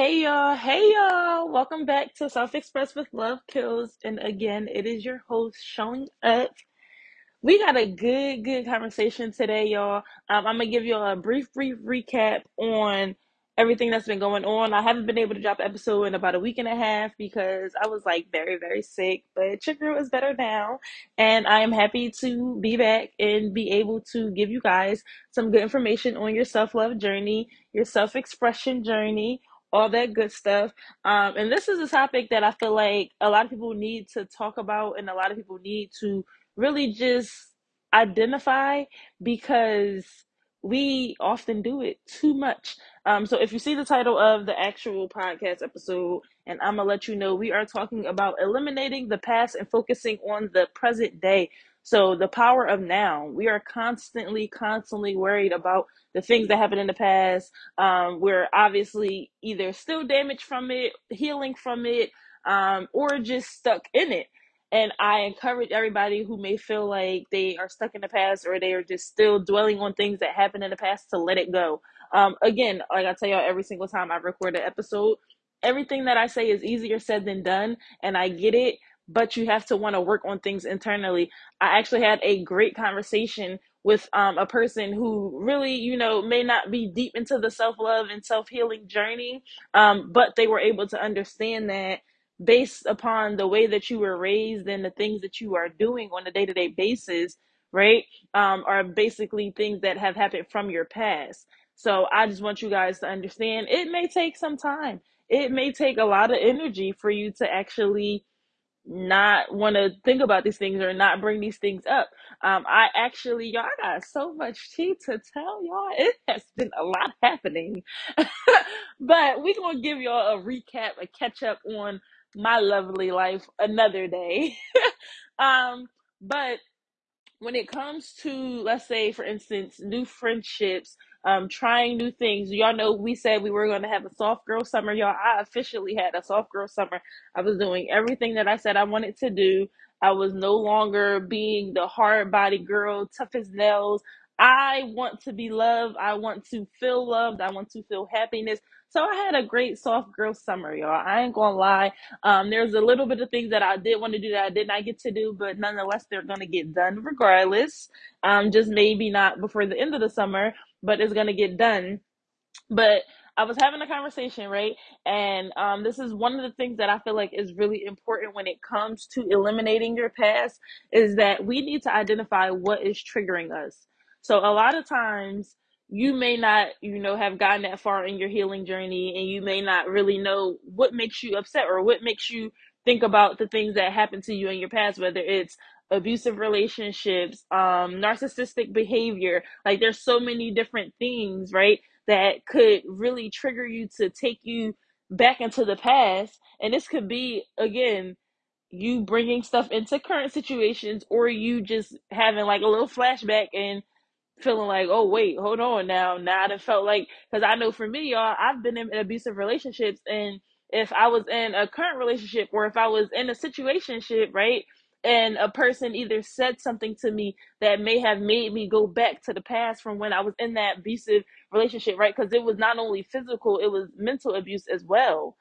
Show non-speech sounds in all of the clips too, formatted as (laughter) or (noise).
Hey y'all, hey y'all. Welcome back to Self Express with Love Kills. And again, it is your host showing up. We got a good, good conversation today, y'all. Um, I'm gonna give you a brief, brief recap on everything that's been going on. I haven't been able to drop an episode in about a week and a half because I was like very, very sick, but girl is better now. And I am happy to be back and be able to give you guys some good information on your self love journey, your self expression journey, all that good stuff. Um, and this is a topic that I feel like a lot of people need to talk about and a lot of people need to really just identify because we often do it too much. Um, so if you see the title of the actual podcast episode, and I'm gonna let you know, we are talking about eliminating the past and focusing on the present day. So the power of now. We are constantly, constantly worried about the things that happened in the past. Um, we're obviously either still damaged from it, healing from it, um, or just stuck in it. And I encourage everybody who may feel like they are stuck in the past or they are just still dwelling on things that happened in the past to let it go. Um, again, like I tell y'all every single time I record an episode, everything that I say is easier said than done, and I get it, but you have to want to work on things internally. I actually had a great conversation with um, a person who really, you know, may not be deep into the self love and self healing journey, um, but they were able to understand that based upon the way that you were raised and the things that you are doing on a day-to-day basis right um, are basically things that have happened from your past so i just want you guys to understand it may take some time it may take a lot of energy for you to actually not want to think about these things or not bring these things up. Um, I actually, y'all, I got so much tea to tell y'all. It has been a lot happening, (laughs) but we're gonna give y'all a recap, a catch up on my lovely life another day. (laughs) um, but when it comes to let's say for instance new friendships um trying new things. Y'all know we said we were going to have a soft girl summer. Y'all i officially had a soft girl summer. I was doing everything that i said i wanted to do. I was no longer being the hard body girl tough as nails. I want to be loved. I want to feel loved. I want to feel happiness. So i had a great soft girl summer y'all. I ain't gonna lie. Um, there's a little bit of things that I did want to do that I did not get to do, but nonetheless, they're to get done regardless. Um, just maybe not before the end of the summer, but it's going to get done. But I was having a conversation, right? And um, this is one of the things that I feel like is really important when it comes to eliminating your past is that we need to identify what is triggering us. So a lot of times you may not, you know, have gotten that far in your healing journey and you may not really know what makes you upset or what makes you think about the things that happened to you in your past, whether it's abusive relationships, um, narcissistic behavior. Like there's so many different things, right? That could really trigger you to take you back into the past. And this could be, again, you bringing stuff into current situations or you just having like a little flashback and feeling like, oh wait, hold on now. Now I felt like because I know for me, y'all, I've been in abusive relationships, and if I was in a current relationship or if I was in a situationship, right, and a person either said something to me that may have made me go back to the past from when I was in that abusive relationship, right? Because it was not only physical, it was mental abuse as well.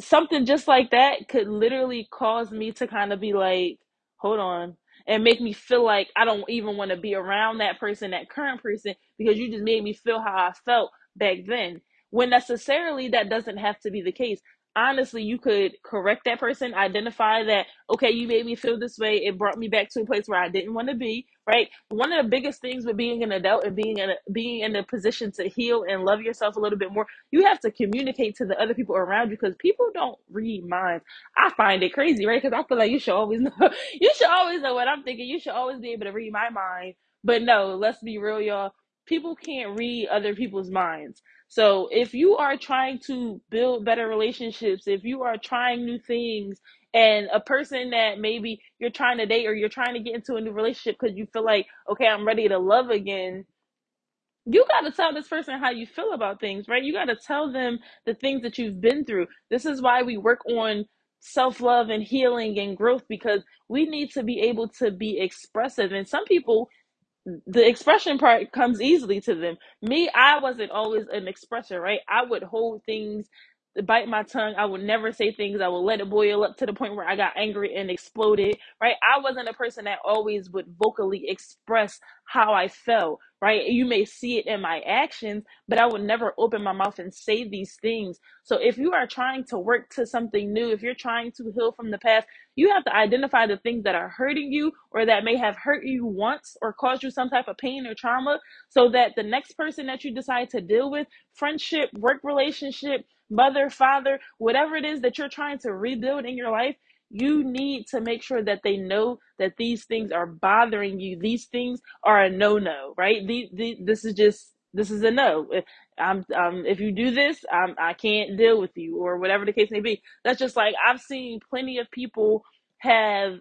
Something just like that could literally cause me to kind of be like, hold on, and make me feel like I don't even want to be around that person, that current person, because you just made me feel how I felt back then. When necessarily that doesn't have to be the case. Honestly, you could correct that person, identify that, okay, you made me feel this way. It brought me back to a place where I didn't want to be, right? One of the biggest things with being an adult and being in a, being in a position to heal and love yourself a little bit more, you have to communicate to the other people around you because people don't read minds. I find it crazy, right? Because I feel like you should always (laughs) know you should always know what I'm thinking. You should always be able to read my mind. But no, let's be real, y'all. People can't read other people's minds. So if you are trying to build better relationships, if you are trying new things, and a person that maybe you're trying to date or you're trying to get into a new relationship because you feel like, okay, I'm ready to love again, you got to tell this person how you feel about things, right? You got to tell them the things that you've been through. This is why we work on self love and healing and growth because we need to be able to be expressive. And some people the expression part comes easily to them. Me, I wasn't always an expresser, right? I would hold things, bite my tongue. I would never say things. I would let it boil up to the point where I got angry and exploded, right? I wasn't a person that always would vocally express how I felt, right? You may see it in my actions, but I would never open my mouth and say these things. So if you are trying to work to something new, if you're trying to heal from the past, you have to identify the things that are hurting you or that may have hurt you once or caused you some type of pain or trauma so that the next person that you decide to deal with, friendship, work relationship, mother, father, whatever it is that you're trying to rebuild in your life, you need to make sure that they know that these things are bothering you. These things are a no no, right? The, the, this is just, this is a no. If, I'm, um, if you do this, I'm, I can't deal with you, or whatever the case may be. That's just like I've seen plenty of people have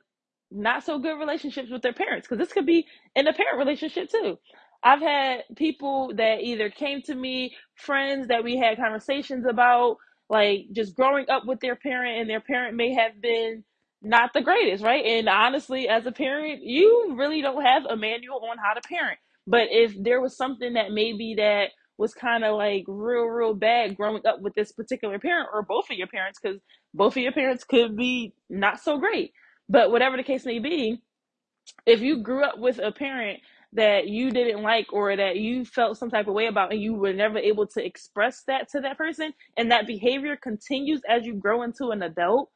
not so good relationships with their parents because this could be in a parent relationship too. I've had people that either came to me, friends that we had conversations about, like just growing up with their parent, and their parent may have been not the greatest, right? And honestly, as a parent, you really don't have a manual on how to parent. But if there was something that maybe that was kind of like real, real bad growing up with this particular parent or both of your parents, because both of your parents could be not so great. But whatever the case may be, if you grew up with a parent that you didn't like or that you felt some type of way about and you were never able to express that to that person and that behavior continues as you grow into an adult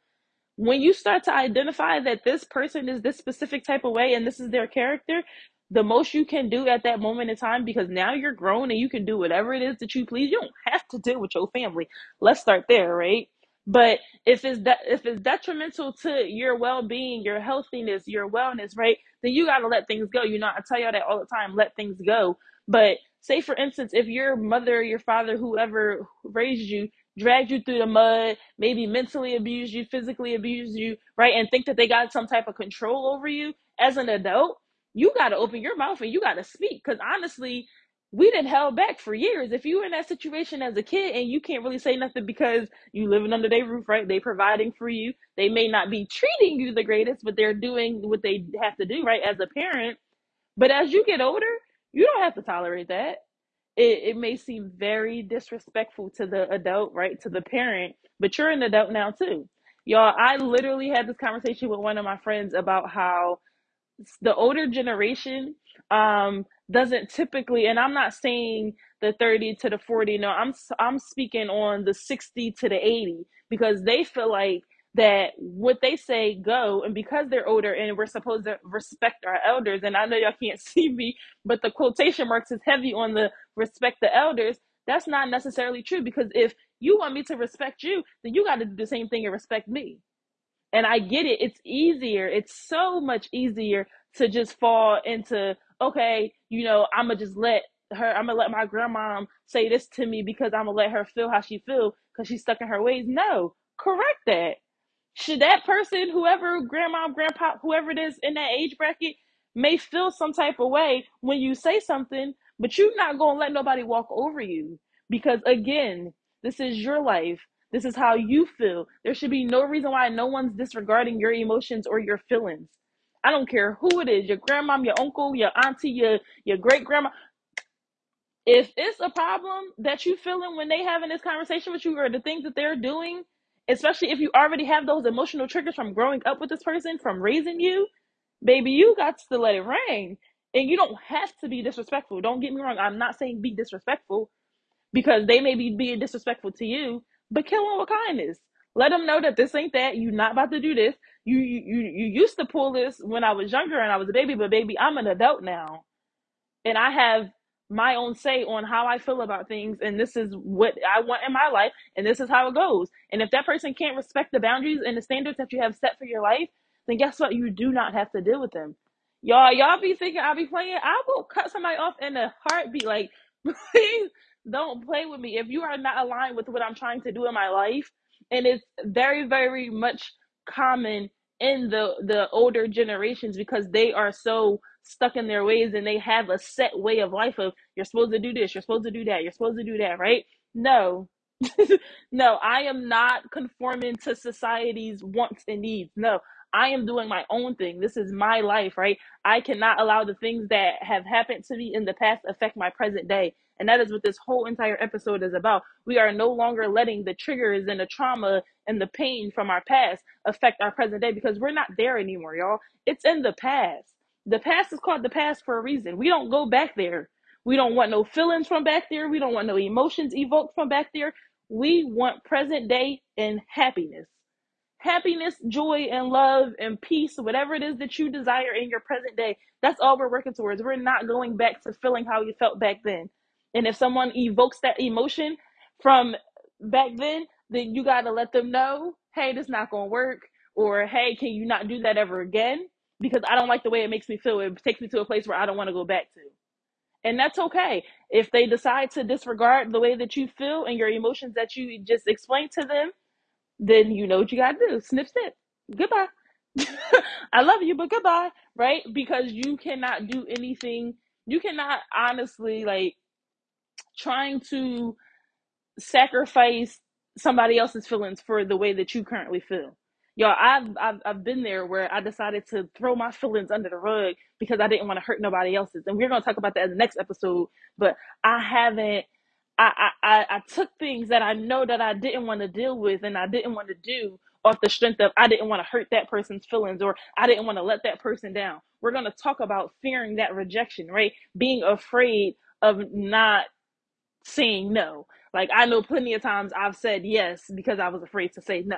when you start to identify that this person is this specific type of way and this is their character, the most you can do at that moment in time, because now you're grown and you can do whatever it is that you please. You don't have to deal with your family. Let's start there, right? But if it's if it's detrimental to your well being, your healthiness, your wellness, right? Then you got to let things go. You know, I tell y'all that all the time. Let things go. But say, for instance, if your mother, your father, whoever raised you dragged you through the mud, maybe mentally abused you, physically abused you, right? And think that they got some type of control over you as an adult, you got to open your mouth and you got to speak. Because honestly, we didn't held back for years. If you were in that situation as a kid and you can't really say nothing because you living under their roof, right? They providing for you. They may not be treating you the greatest, but they're doing what they have to do, right? As a parent. But as you get older, you don't have to tolerate that it, it may seem very disrespectful to the adult, right? To the parent, but you're an adult now too. Y'all, I literally had this conversation with one of my friends about how the older generation um doesn't typically and i'm not saying the 30 to the 40 no i'm i'm speaking on the 60 to the 80 because they feel like that what they say go and because they're older and we're supposed to respect our elders and i know y'all can't (laughs) see me but the quotation marks is heavy on the respect the elders that's not necessarily true because if you want me to respect you then you got to do the same thing and respect me and I get it. It's easier. It's so much easier to just fall into, okay, you know, I'm going to just let her, I'm going to let my grandmom say this to me because I'm going to let her feel how she feel because she's stuck in her ways. No, correct that should that person, whoever, grandma, grandpa, whoever it is in that age bracket, may feel some type of way when you say something, but you're not going to let nobody walk over you. Because again, this is your life. This is how you feel. There should be no reason why no one's disregarding your emotions or your feelings. I don't care who it is, your grandma, your uncle, your auntie, your your great grandma if it's a problem that you feeling when they having this conversation with you or the things that they're doing, especially if you already have those emotional triggers from growing up with this person, from raising you, baby, you got to let it rain. And you don't have to be disrespectful. Don't get me wrong. I'm not saying be disrespectful because they may be being disrespectful to you, but kill them with kindness. Let them know that this ain't that. You're not about to do this. You, you you you used to pull this when I was younger and I was a baby, but baby, I'm an adult now and I have my own say on how I feel about things, and this is what I want in my life, and this is how it goes. And if that person can't respect the boundaries and the standards that you have set for your life, then guess what? You do not have to deal with them. Y'all, y'all be thinking I'll be playing. I will cut somebody off in a heartbeat. Like, (laughs) please don't play with me. If you are not aligned with what I'm trying to do in my life, and it's very, very much common in the the older generations because they are so stuck in their ways and they have a set way of life of you're supposed to do this, you're supposed to do that, you're supposed to do that, right? No. (laughs) no, I am not conforming to society's wants and needs. No, I am doing my own thing. This is my life, right? I cannot allow the things that have happened to me in the past affect my present day. And that is what this whole entire episode is about. We are no longer letting the triggers and the trauma and the pain from our past affect our present day because we're not there anymore, y'all. It's in the past. The past is called the past for a reason. We don't go back there. We don't want no feelings from back there. We don't want no emotions evoked from back there. We want present day and happiness happiness, joy, and love and peace, whatever it is that you desire in your present day. That's all we're working towards. We're not going back to feeling how you felt back then. And if someone evokes that emotion from back then, then you got to let them know, hey, this not going to work. Or, hey, can you not do that ever again? Because I don't like the way it makes me feel. It takes me to a place where I don't want to go back to. And that's okay. If they decide to disregard the way that you feel and your emotions that you just explained to them, then you know what you gotta do. Snip, snip. Goodbye. (laughs) I love you, but goodbye. Right? Because you cannot do anything. You cannot honestly like trying to sacrifice somebody else's feelings for the way that you currently feel. Y'all, I've, I've I've been there where I decided to throw my feelings under the rug because I didn't want to hurt nobody else's, and we're gonna talk about that in the next episode. But I haven't. I, I I took things that I know that I didn't want to deal with and I didn't want to do off the strength of I didn't want to hurt that person's feelings or I didn't want to let that person down. We're gonna talk about fearing that rejection, right? Being afraid of not saying no. Like I know plenty of times I've said yes because I was afraid to say no.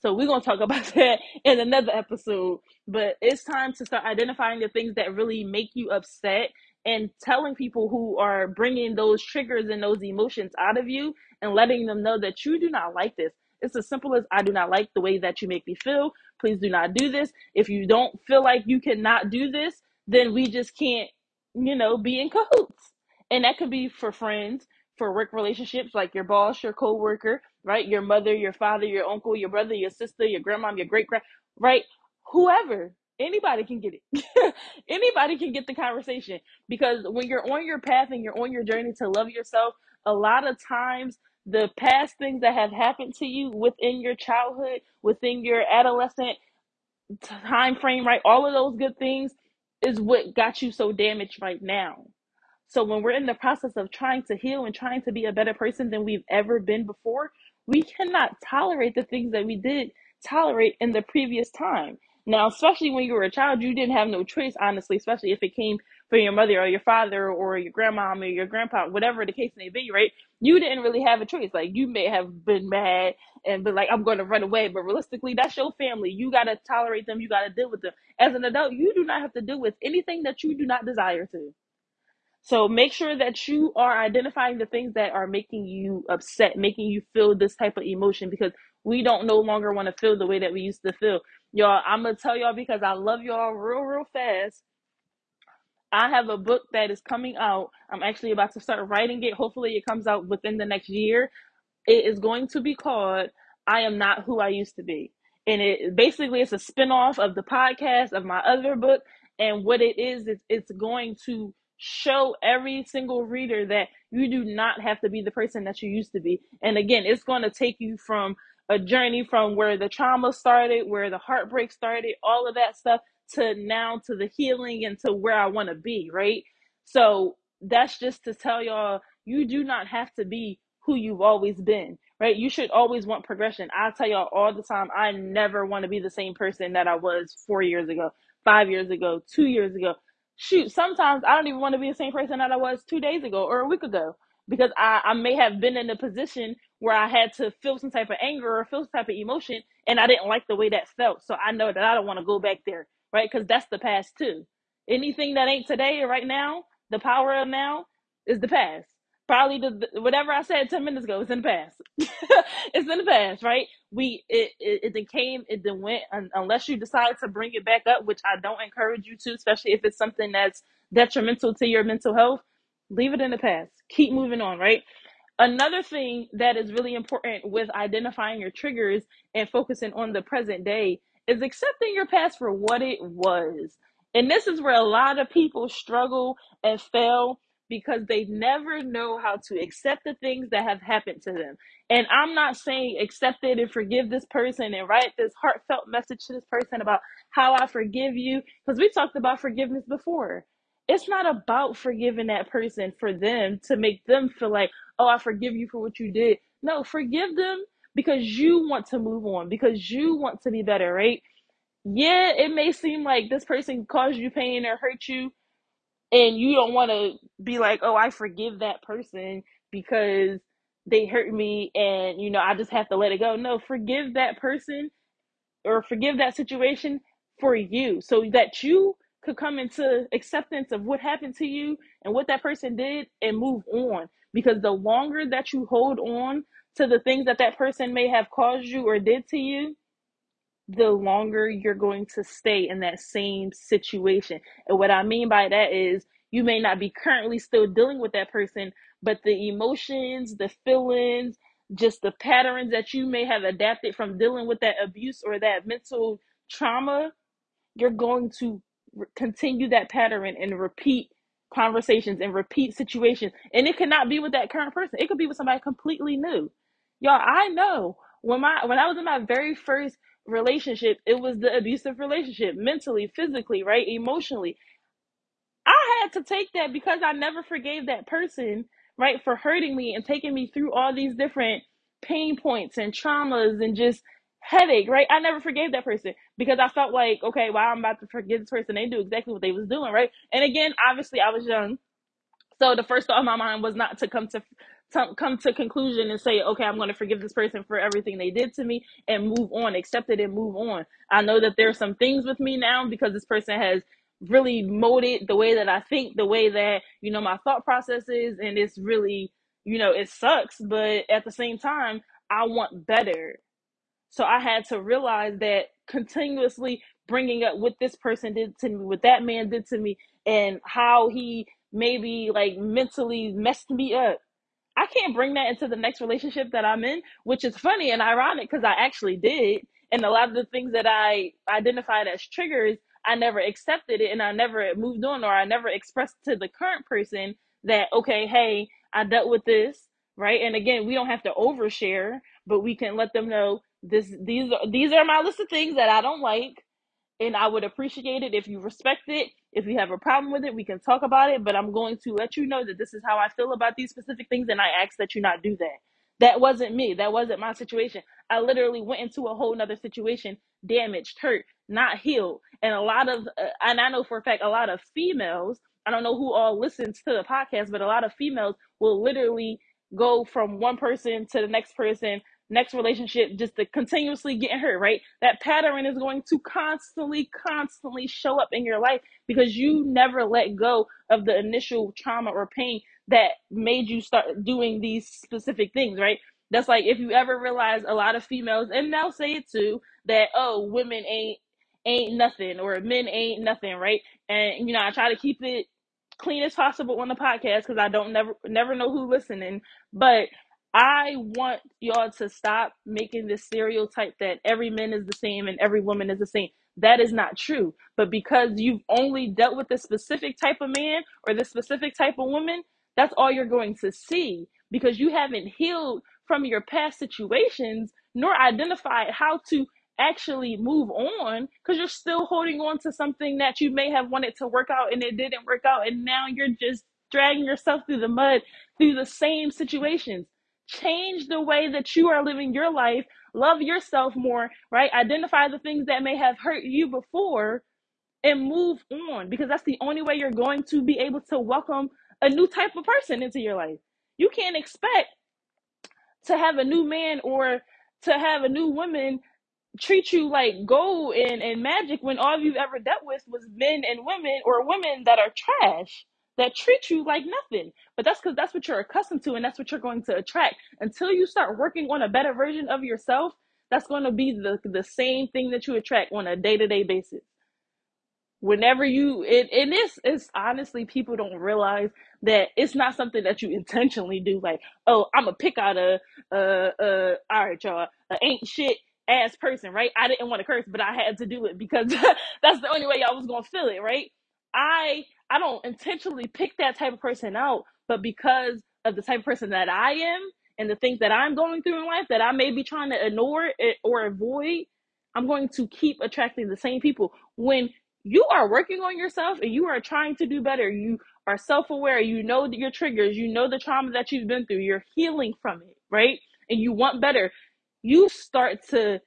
So we're gonna talk (laughs) about that in another episode. But it's time to start identifying the things that really make you upset and telling people who are bringing those triggers and those emotions out of you and letting them know that you do not like this. It's as simple as I do not like the way that you make me feel. Please do not do this. If you don't feel like you cannot do this, then we just can't, you know, be in cahoots. And that could be for friends, for work relationships, like your boss, your coworker, right? Your mother, your father, your uncle, your brother, your sister, your grandma, your great grand, right? Whoever, anybody can get it. (laughs) anybody can get the conversation because when you're on your path and you're on your journey to love yourself, a lot of times the past things that have happened to you within your childhood, within your adolescent time frame, right? All of those good things is what got you so damaged right now. So when we're in the process of trying to heal and trying to be a better person than we've ever been before, we cannot tolerate the things that we did tolerate in the previous time. Now, especially when you were a child, you didn't have no choice, honestly, especially if it came from your mother or your father or your grandma or your grandpa, whatever the case may be, right? You didn't really have a choice. Like you may have been mad and been like, I'm going to run away, but realistically, that's your family. You got to tolerate them. You got to deal with them. As an adult, you do not have to deal with anything that you do not desire to. So make sure that you are identifying the things that are making you upset, making you feel this type of emotion because we don't no longer want to feel the way that we used to feel. Y'all, I'm going to tell y'all because I love y'all real, real fast. I have a book that is coming out. I'm actually about to start writing it. Hopefully, it comes out within the next year. It is going to be called I Am Not Who I Used to Be. And it basically it's a spinoff of the podcast of my other book. And what it is, is it's going to show every single reader that you do not have to be the person that you used to be. And again, it's going to take you from a journey from where the trauma started, where the heartbreak started, all of that stuff to now to the healing and to where I want to be, right? So that's just to tell y'all you do not have to be who you've always been, right? You should always want progression. I tell y'all all the time, I never want to be the same person that I was four years ago, five years ago, two years ago. Shoot, sometimes I don't even want to be the same person that I was two days ago or a week ago because I, I may have been in a position where I had to feel some type of anger or feel some type of emotion and I didn't like the way that felt. So I know that I don't want to go back there, right? Because that's the past too. Anything that ain't today or right now, the power of now is the past. Probably the, whatever I said ten minutes ago is in the past. (laughs) it's in the past, right? We it it, it then came, it then went. Un, unless you decide to bring it back up, which I don't encourage you to, especially if it's something that's detrimental to your mental health. Leave it in the past. Keep moving on, right? Another thing that is really important with identifying your triggers and focusing on the present day is accepting your past for what it was. And this is where a lot of people struggle and fail because they never know how to accept the things that have happened to them. And I'm not saying accept it and forgive this person and write this heartfelt message to this person about how I forgive you because we talked about forgiveness before. It's not about forgiving that person for them to make them feel like, oh, I forgive you for what you did. No, forgive them because you want to move on, because you want to be better, right? Yeah, it may seem like this person caused you pain or hurt you, and you don't want to be like, oh, I forgive that person because they hurt me and you know I just have to let it go. No, forgive that person or forgive that situation for you so that you could come into acceptance of what happened to you and what that person did and move on because the longer that you hold on to the things that that person may have caused you or did to you the longer you're going to stay in that same situation. And what I mean by that is you may not be currently still dealing with that person, but the emotions, the feelings, just the patterns that you may have adapted from dealing with that abuse or that mental trauma you're going to re- continue that pattern and repeat conversations and repeat situations. And it cannot be with that current person. It could be with somebody completely new. Y'all, I know when my when I was in my very first relationship, it was the abusive relationship, mentally, physically, right? Emotionally I had to take that because I never forgave that person, right, for hurting me and taking me through all these different pain points and traumas and just headache, right? I never forgave that person because I felt like, okay, well, I'm about to forgive this person. They knew exactly what they was doing, right? And again, obviously, I was young so the first thought in my mind was not to come to, to come to conclusion and say, okay, I'm going to forgive this person for everything they did to me and move on, accept it and move on. I know that there's some things with me now because this person has really molded the way that I think, the way that, you know, my thought process is. And it's really, you know, it sucks. But at the same time, I want better. So I had to realize that continuously bringing up what this person did to me, what that man did to me, and how he maybe like mentally messed me up. I can't bring that into the next relationship that I'm in, which is funny and ironic because I actually did. And a lot of the things that I identified as triggers, I never accepted it and I never moved on or I never expressed to the current person that, okay, hey, I dealt with this, right? And again, we don't have to overshare, but we can let them know this these are these are my list of things that I don't like and I would appreciate it if you respect it. If you have a problem with it, we can talk about it. But I'm going to let you know that this is how I feel about these specific things, and I ask that you not do that. That wasn't me. That wasn't my situation. I literally went into a whole nother situation, damaged, hurt, not healed. And a lot of, uh, and I know for a fact, a lot of females, I don't know who all listens to the podcast, but a lot of females will literally go from one person to the next person next relationship just to continuously get hurt, right? That pattern is going to constantly, constantly show up in your life because you never let go of the initial trauma or pain that made you start doing these specific things, right? That's like if you ever realize a lot of females, and they'll say it too, that oh, women ain't ain't nothing or men ain't nothing, right? And you know, I try to keep it clean as possible on the podcast because I don't never never know who listening, but I want y'all to stop making this stereotype that every man is the same and every woman is the same. That is not true. But because you've only dealt with this specific type of man or this specific type of woman, that's all you're going to see because you haven't healed from your past situations nor identified how to actually move on because you're still holding on to something that you may have wanted to work out and it didn't work out and now you're just dragging yourself through the mud through the same situations change the way that you are living your life. Love yourself more right? Identify the things that may have hurt you before and move on because that's the only way you're going to be able to welcome a new type of person into your life. You can't expect to have a new man or to have a new woman treat you like gold and, and magic when all you've ever dealt with was men and women or women that are trash that treat you like nothing. But that's because that's what you're accustomed to and that's what you're going to attract. Until you start working on a better version of yourself that's going to be the, the same thing that you attract on a day-to-day basis. Whenever you it, it is it's honestly people don't realize that it's not something that you intentionally do like oh i'm gonna pick out a uh uh all right y'all a ain't shit ass person right? I didn't want to curse but i had to do it because (laughs) that's the only way y'all was gonna feel it right? I I don't intentionally pick that type of person out, but because of the type of person that I am and the things that I'm going through in life that I may be trying to ignore it or avoid, I'm going to keep attracting the same people. When you are working on yourself and you are trying to do better, you are self aware, you know your triggers, you know the trauma that you've been through, you're healing from it, right? And you want better, you start to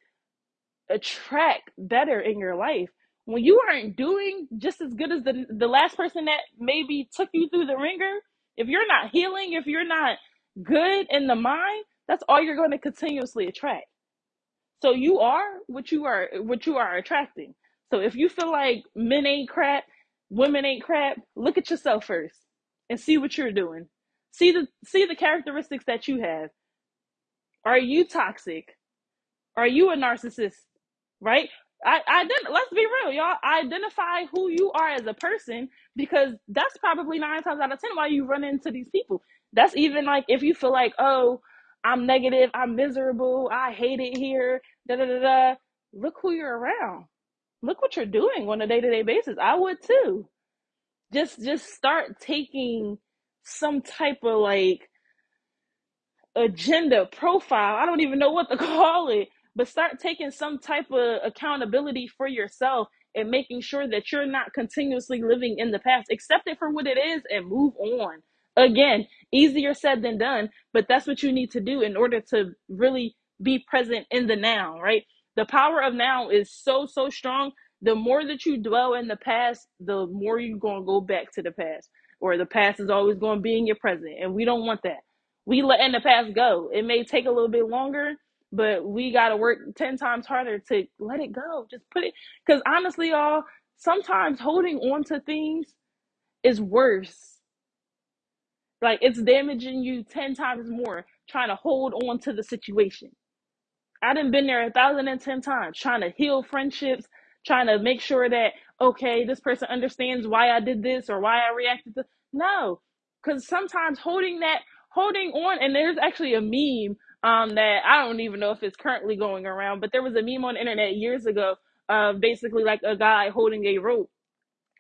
attract better in your life. When you aren't doing just as good as the the last person that maybe took you through the wringer, if you're not healing, if you're not good in the mind, that's all you're going to continuously attract. So you are what you are what you are attracting. So if you feel like men ain't crap, women ain't crap, look at yourself first and see what you're doing. See the see the characteristics that you have. Are you toxic? Are you a narcissist? Right? I, I let's be real, y'all. Identify who you are as a person because that's probably nine times out of ten why you run into these people. That's even like if you feel like, oh, I'm negative, I'm miserable, I hate it here, da da da da. Look who you're around. Look what you're doing on a day to day basis. I would too. Just just start taking some type of like agenda profile. I don't even know what to (laughs) call it, but start taking some type of accountability for yourself and making sure that you're not continuously living in the past. Accept it for what it is and move on. Again, easier said than done, but that's what you need to do in order to really be present in the now, right? The power of now is so, so strong. The more that you dwell in the past, the more you're going to go back to the past, or the past is always going to be in your present. And we don't want that we letting the past go. It may take a little bit longer, but we got to work 10 times harder to let it go. Just put it, because honestly, y'all, sometimes holding on to things is worse. Like it's damaging you 10 times more trying to hold on to the situation. I done been there a thousand and ten times trying to heal friendships, trying to make sure that okay, this person understands why I did this or why I reacted to no. Because sometimes holding that holding on and there's actually a meme um that I don't even know if it's currently going around, but there was a meme on the internet years ago of basically like a guy holding a rope.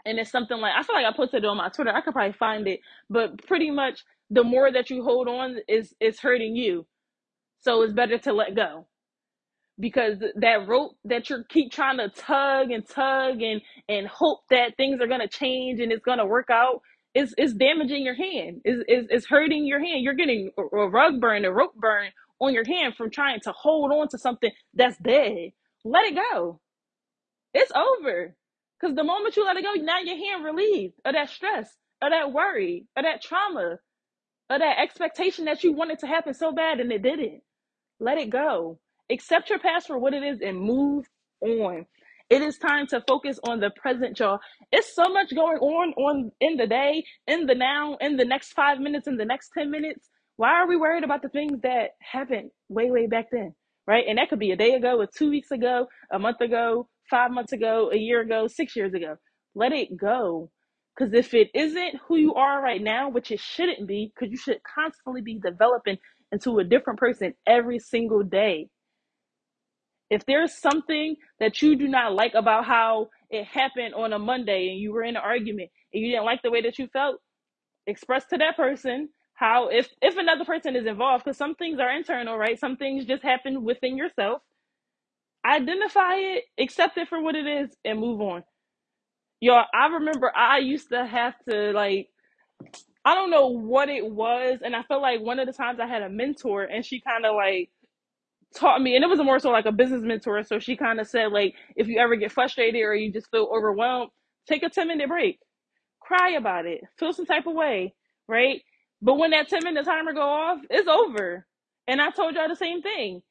And it's something like I feel like I posted it on my Twitter. I could probably find it, but pretty much the more that you hold on is is hurting you. So it's better to let go because that rope that you keep trying to tug and tug and and hope that things are gonna change and it's gonna work out is is damaging your hand is is is hurting your hand you're getting a rug burn a rope burn on your hand from trying to hold on to something that's dead let it go it's over because the moment you let it go now your hand relieved of that stress of that worry of that trauma of that expectation that you wanted to happen so bad and it didn't let it go. Accept your past for what it is and move on. It is time to focus on the present, y'all. It's so much going on on in the day, in the now, in the next five minutes, in the next 10 minutes. Why are we worried about the things that happened way, way back then? Right? And that could be a day ago, or two weeks ago, a month ago, five months ago, a year ago, six years ago. Let it go. Because if it isn't who you are right now, which it shouldn't be, because you should constantly be developing into a different person every single day. If there's something that you do not like about how it happened on a Monday and you were in an argument and you didn't like the way that you felt, express to that person how if if another person is involved because some things are internal, right? Some things just happen within yourself. Identify it, accept it for what it is and move on. Y'all, I remember I used to have to like I don't know what it was, and I felt like one of the times I had a mentor and she kind of like taught me, and it was more so like a business mentor. So she kind of said, like, if you ever get frustrated or you just feel overwhelmed, take a 10 minute break, cry about it, feel some type of way, right? But when that 10 minute timer go off, it's over. And I told y'all the same thing.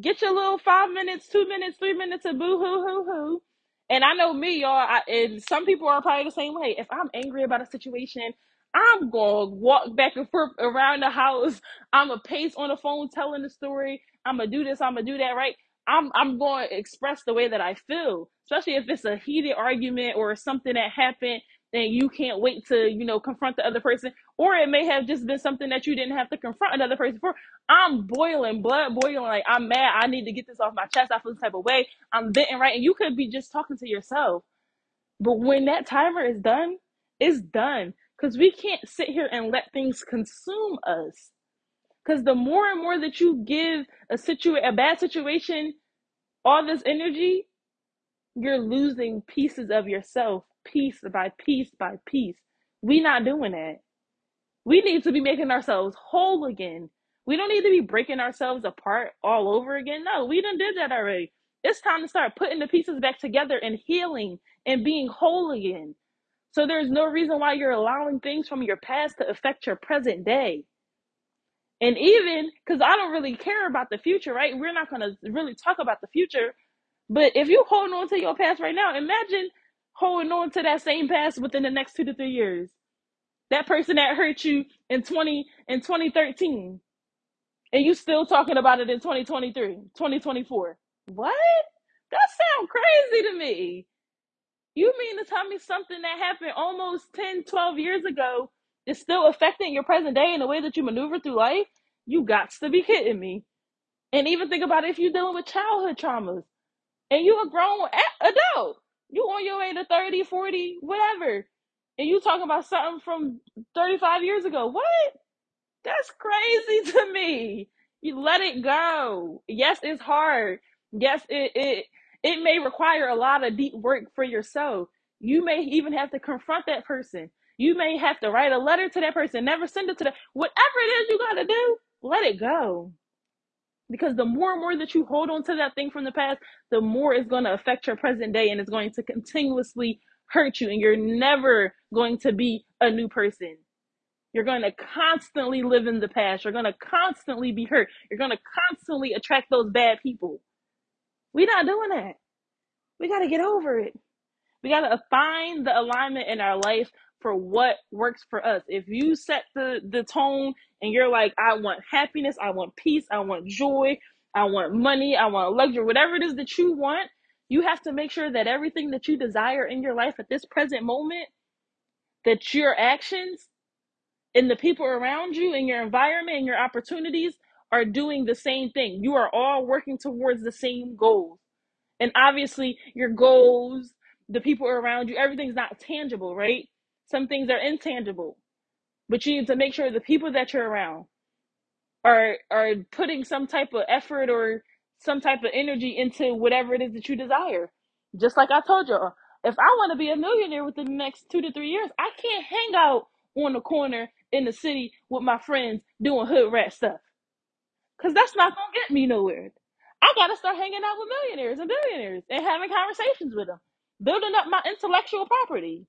Get your little five minutes, two minutes, three minutes of boo hoo hoo hoo. And I know me, y'all, I, and some people are probably the same way. If I'm angry about a situation, I'm gonna walk back and forth around the house. I'm gonna pace on the phone telling the story. I'm gonna do this. I'm gonna do that. Right. I'm I'm going to express the way that I feel, especially if it's a heated argument or something that happened. Then you can't wait to you know confront the other person, or it may have just been something that you didn't have to confront another person for. I'm boiling, blood boiling, like I'm mad. I need to get this off my chest. I feel this type of way. I'm venting, right? And you could be just talking to yourself. But when that timer is done It's done. Because we can't sit here and let things consume us. Because the more and more that you give a situa- a bad situation all this energy, you're losing pieces of yourself, piece by piece by piece. We not doing that. We need to be making ourselves whole again. We don't need to be breaking ourselves apart all over again. No, we done did that already. It's time to start putting the pieces back together and healing and being whole again. So there's no reason why you're allowing things from your past to affect your present day. And even because I don't really care about the future, right? We're not going to really talk about the future. But if you hold on to your past right now, imagine holding on to that same past within the next two to three years. That person that hurt you in 20 in 2013 and you still talking about it in 2023, 2024. What? That sound crazy to me. You mean to tell me something that happened almost 10, 12 years ago is still affecting your present day in the way that you maneuver through life? You got to be kidding me. And even think about if you're dealing with childhood traumas and you a grown adult. You on your way to 30, 40, whatever. And you talking about something from 35 years ago. What? That's crazy (laughs) to me. You let it go. Yes, it's hard. Yes, it it it may require a lot of deep work for yourself. You may even have to confront that person. You may have to write a letter to that person, never send it to them. Whatever it is you got to do, let it go. Because the more and more that you hold on to that thing from the past, the more it's going to affect your present day and it's going to continuously hurt you. And you're never going to be a new person. You're going to constantly live in the past. You're going to constantly be hurt. You're going to constantly attract those bad people. We're not doing that. We got to get over it. We got to find the alignment in our life for what works for us. If you set the, the tone and you're like, I want happiness, I want peace, I want joy, I want money, I want luxury, whatever it is that you want, you have to make sure that everything that you desire in your life at this present moment, that your actions and the people around you and your environment and your opportunities are doing the same thing. You are all working towards the same goals. And obviously, your goals, the people around you, everything's not tangible, right? Some things are intangible. But you need to make sure the people that you're around are are putting some type of effort or some type of energy into whatever it is that you desire. Just like I told you, if I want to be a millionaire within the next two to three years, I can't hang out on the corner in the city with my friends doing hood rat stuff. Cause that's not gonna get me nowhere. I gotta start hanging out with millionaires and billionaires and having conversations with them, building up my intellectual property.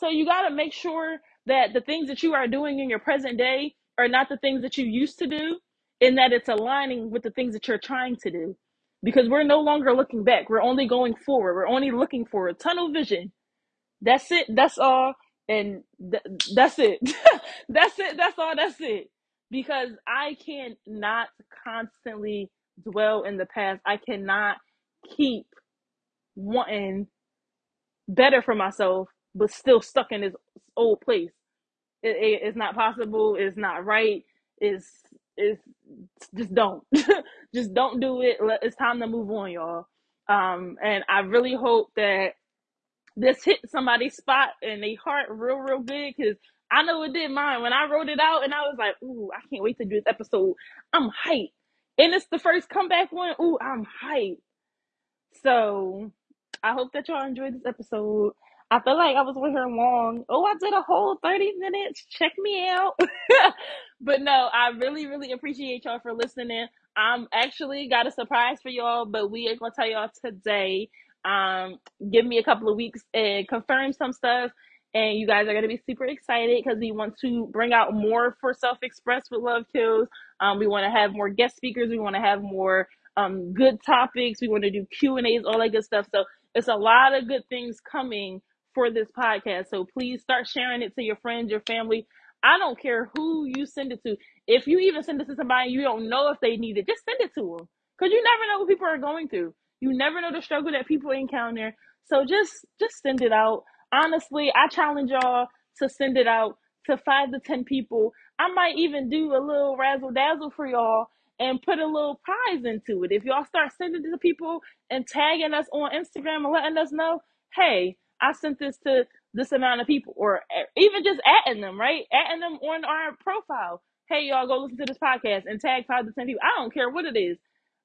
So you gotta make sure that the things that you are doing in your present day are not the things that you used to do, and that it's aligning with the things that you're trying to do. Because we're no longer looking back. We're only going forward. We're only looking for a tunnel vision. That's it. That's all. And th- that's it. (laughs) that's it. That's all. That's it. Because I cannot constantly dwell in the past. I cannot keep wanting better for myself, but still stuck in this old place. It, it, it's not possible. It's not right. It's it's just don't (laughs) just don't do it. It's time to move on, y'all. Um, and I really hope that this hit somebody's spot and they heart real, real good because I know it did mine. When I wrote it out and I was like, ooh, I can't wait to do this episode. I'm hyped. And it's the first comeback one. Ooh, I'm hyped. So I hope that y'all enjoyed this episode. I feel like I was with her long. Oh, I did a whole 30 minutes. Check me out. (laughs) but no, I really, really appreciate y'all for listening. I'm actually got a surprise for y'all, but we are gonna tell y'all today. Um, give me a couple of weeks and confirm some stuff. And you guys are gonna be super excited because we want to bring out more for Self Express with Love Kills. Um, we want to have more guest speakers. We want to have more um, good topics. We want to do Q and A's, all that good stuff. So it's a lot of good things coming for this podcast. So please start sharing it to your friends, your family. I don't care who you send it to. If you even send it to somebody you don't know if they need it, just send it to them. Because you never know what people are going through. You never know the struggle that people encounter. So just just send it out. Honestly, I challenge y'all to send it out to five to ten people. I might even do a little razzle dazzle for y'all and put a little prize into it. If y'all start sending it to people and tagging us on Instagram and letting us know, hey, I sent this to this amount of people, or eh, even just adding them, right? Adding them on our profile. Hey, y'all, go listen to this podcast and tag five to ten people. I don't care what it is.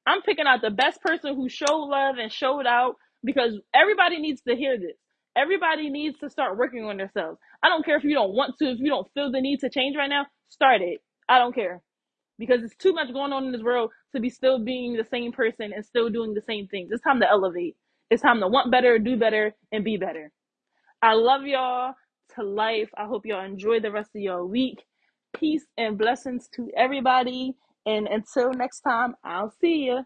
I'm picking out the best person who showed love and showed out because everybody needs to hear this. Everybody needs to start working on themselves. I don't care if you don't want to, if you don't feel the need to change right now, start it. I don't care because it's too much going on in this world to be still being the same person and still doing the same things. It's time to elevate. It's time to want better, do better, and be better. I love y'all to life. I hope y'all enjoy the rest of your week. Peace and blessings to everybody. And until next time, I'll see you.